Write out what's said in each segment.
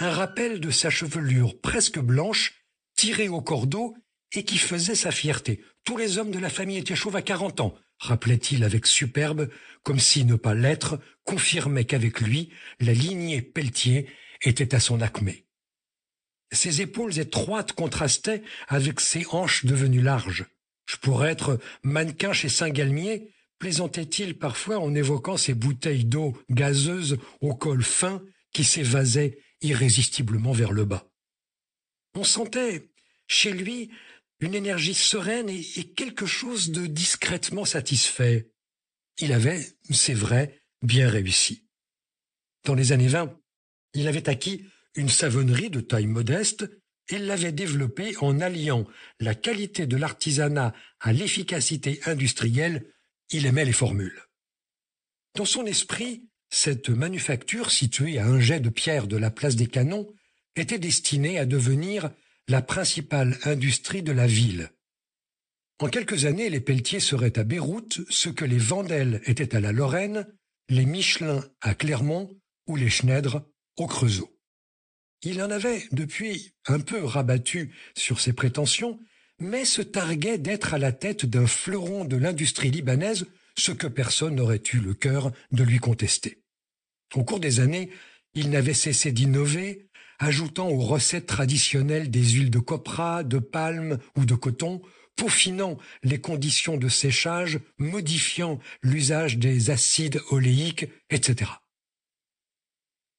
un rappel de sa chevelure presque blanche, tirée au cordeau et qui faisait sa fierté. Tous les hommes de la famille étaient chauves à quarante ans, rappelait-il avec superbe, comme si ne pas l'être confirmait qu'avec lui, la lignée Pelletier était à son acmé. Ses épaules étroites contrastaient avec ses hanches devenues larges. Je pourrais être mannequin chez Saint-Galmier, plaisantait-il parfois en évoquant ces bouteilles d'eau gazeuse au col fin qui s'évasaient irrésistiblement vers le bas. On sentait chez lui une énergie sereine et, quelque chose de discrètement satisfait. Il avait, c'est vrai, bien réussi. Dans les années 20, il avait acquis une savonnerie de taille modeste et l'avait développée en alliant la qualité de l'artisanat à l'efficacité industrielle. Il aimait les formules. Dans son esprit, cette manufacture située à un jet de pierre de la place des Canons était destinée à devenir la principale industrie de la ville. En quelques années, les pelletiers seraient à Beyrouth ce que les Vandelles étaient à la Lorraine, les Michelin à Clermont ou les Schneider au Creusot. Il en avait depuis un peu rabattu sur ses prétentions, mais se targuait d'être à la tête d'un fleuron de l'industrie libanaise, ce que personne n'aurait eu le cœur de lui contester. Au cours des années, il n'avait cessé d'innover, ajoutant aux recettes traditionnelles des huiles de copra, de palme ou de coton, peaufinant les conditions de séchage, modifiant l'usage des acides oléiques, etc.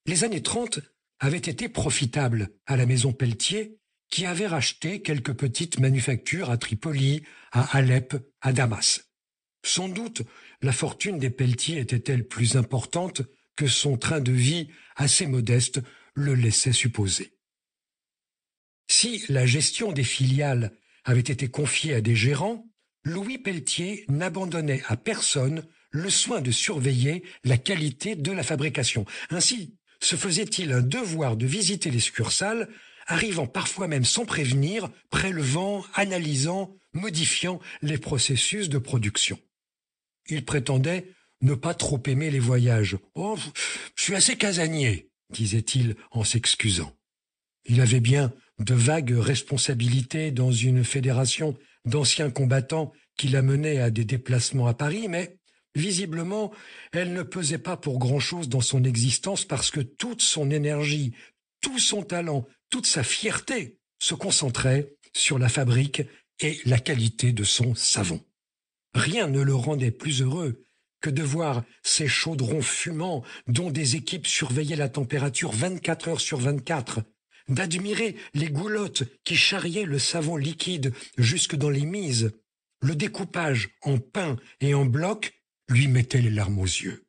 Les années 30 avaient été profitables à la maison Pelletier, qui avait racheté quelques petites manufactures à Tripoli, à Alep, à Damas. Sans doute, la fortune des Pelletiers était-elle plus importante que son train de vie assez modeste le laissait supposer. Si la gestion des filiales avait été confiée à des gérants, Louis Pelletier n'abandonnait à personne le soin de surveiller la qualité de la fabrication. Ainsi, se faisait-il un devoir de visiter les succursales, arrivant parfois même sans prévenir, prélevant, analysant, modifiant les processus de production. Il prétendait ne pas trop aimer les voyages. Oh, je suis assez casanier, disait-il en s'excusant. Il avait bien de vagues responsabilités dans une fédération d'anciens combattants qui l'amenaient à des déplacements à Paris, mais visiblement, elle ne pesait pas pour grand-chose dans son existence parce que toute son énergie, tout son talent, toute sa fierté se concentraient sur la fabrique et la qualité de son savon. Rien ne le rendait plus heureux de voir ces chaudrons fumants dont des équipes surveillaient la température 24 heures sur 24, d'admirer les goulottes qui charriaient le savon liquide jusque dans les mises. Le découpage en pain et en blocs lui mettait les larmes aux yeux.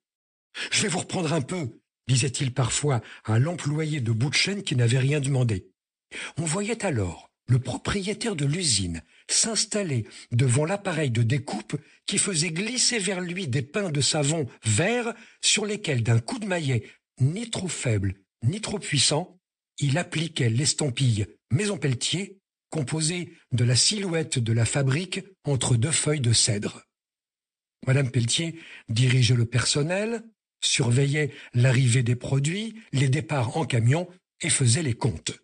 Je vais vous reprendre un peu, disait-il parfois à l'employé de bout qui n'avait rien demandé. On voyait alors le propriétaire de l'usine s'installer devant l'appareil de découpe qui faisait glisser vers lui des pains de savon verts sur lesquels d'un coup de maillet ni trop faible ni trop puissant, il appliquait l'estampille Maison Pelletier composée de la silhouette de la fabrique entre deux feuilles de cèdre. Madame Pelletier dirigeait le personnel, surveillait l'arrivée des produits, les départs en camion et faisait les comptes.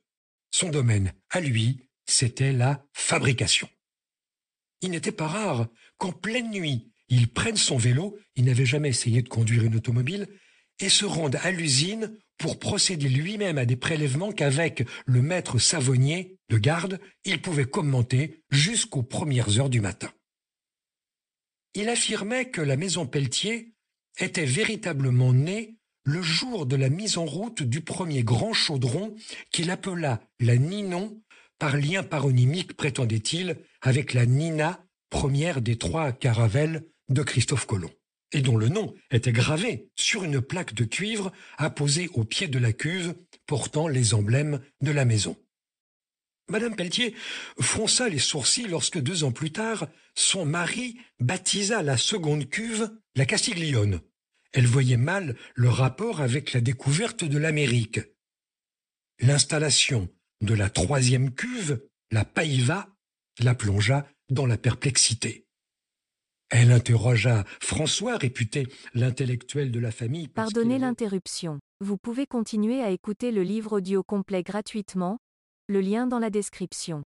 Son domaine, à lui, c'était la fabrication. Il n'était pas rare qu'en pleine nuit, il prenne son vélo, il n'avait jamais essayé de conduire une automobile, et se rende à l'usine pour procéder lui-même à des prélèvements qu'avec le maître savonnier de garde, il pouvait commenter jusqu'aux premières heures du matin. Il affirmait que la maison Pelletier était véritablement née le jour de la mise en route du premier grand chaudron qu'il appela la Ninon par lien paronymique, prétendait-il, avec la Nina, première des trois caravelles de Christophe Colomb, et dont le nom était gravé sur une plaque de cuivre apposée au pied de la cuve portant les emblèmes de la maison. Madame Pelletier fronça les sourcils lorsque deux ans plus tard, son mari baptisa la seconde cuve la Castiglione. Elle voyait mal le rapport avec la découverte de l'Amérique. L'installation de la troisième cuve, la païva, la plongea dans la perplexité. Elle interrogea François, réputé l'intellectuel de la famille. Pardonnez l'interruption. Vous pouvez continuer à écouter le livre audio complet gratuitement, le lien dans la description.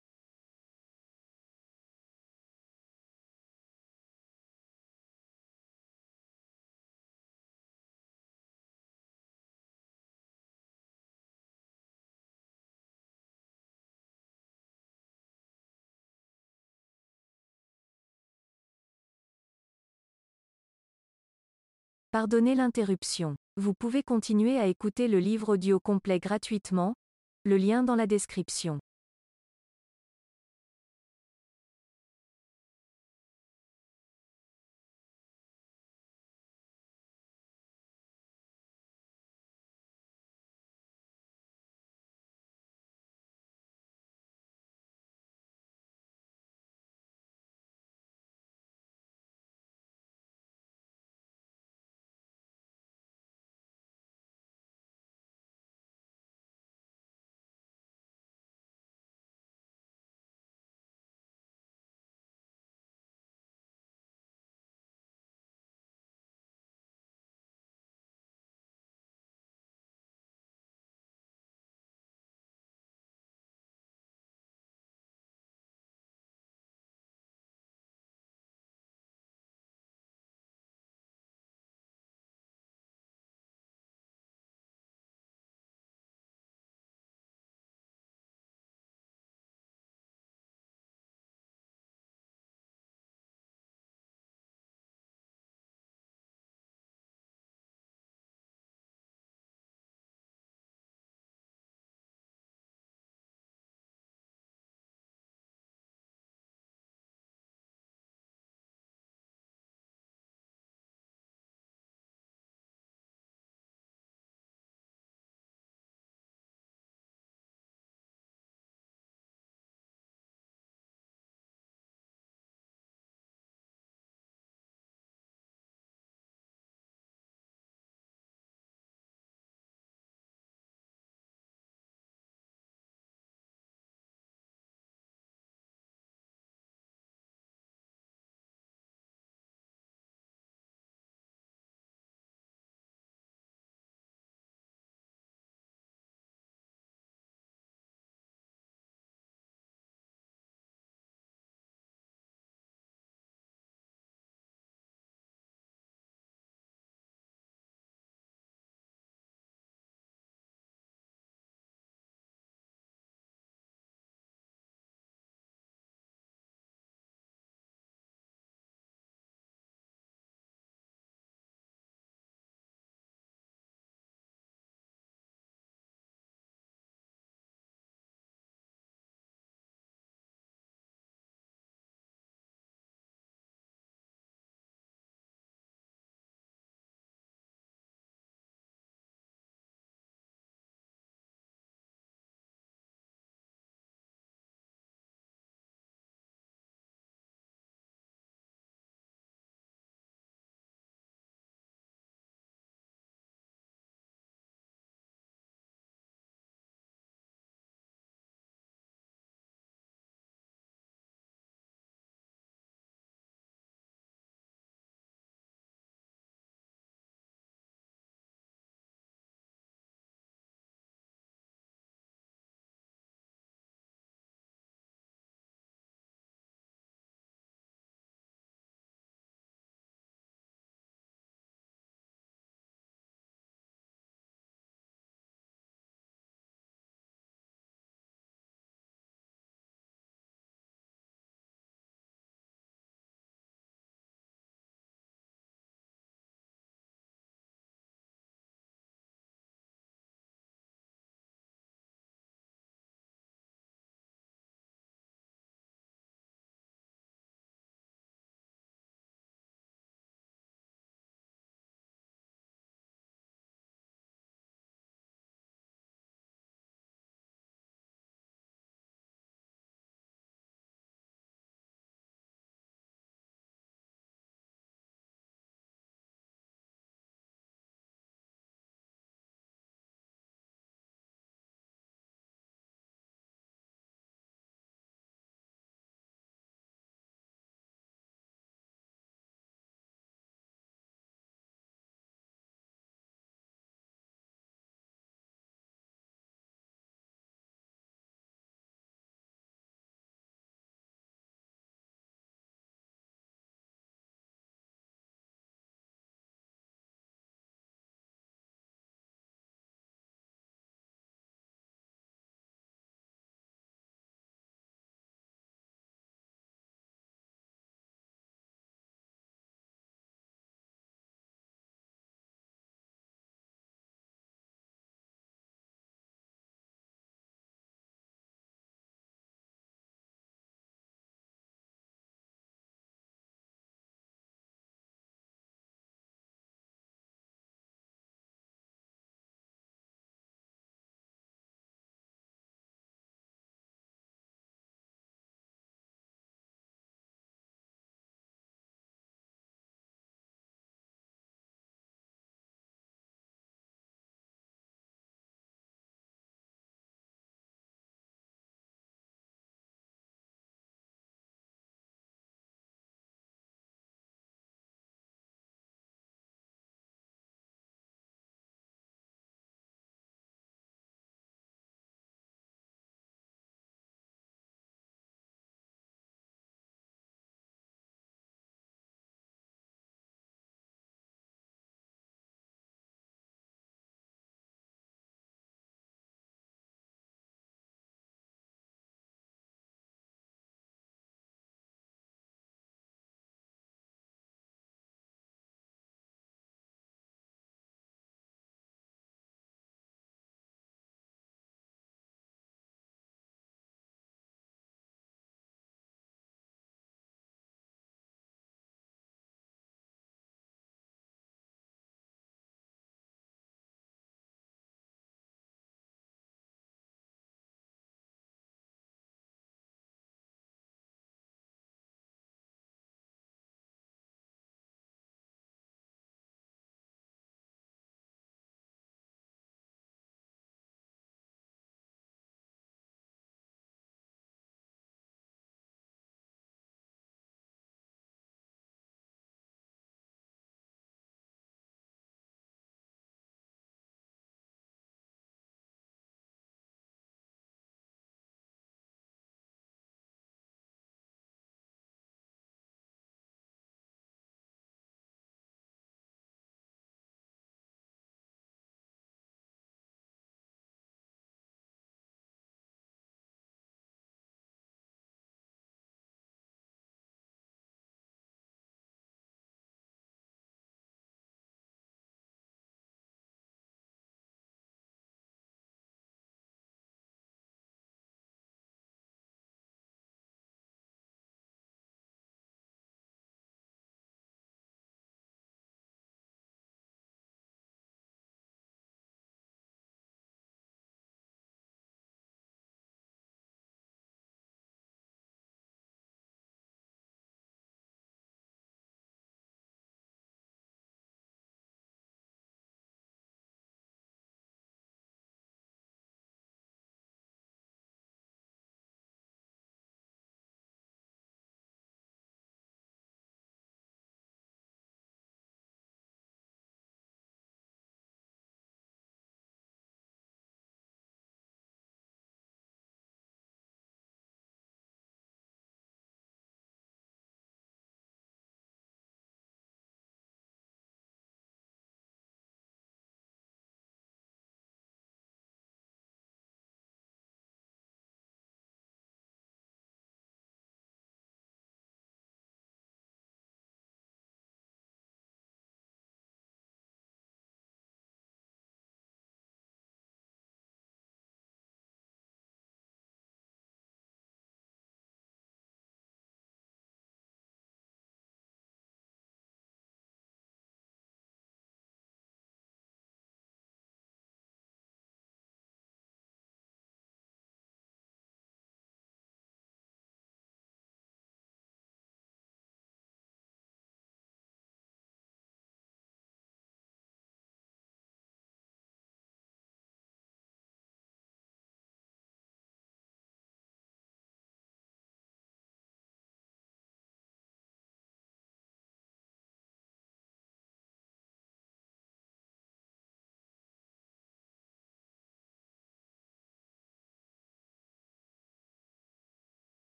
Pardonnez l'interruption. Vous pouvez continuer à écouter le livre audio complet gratuitement, le lien dans la description.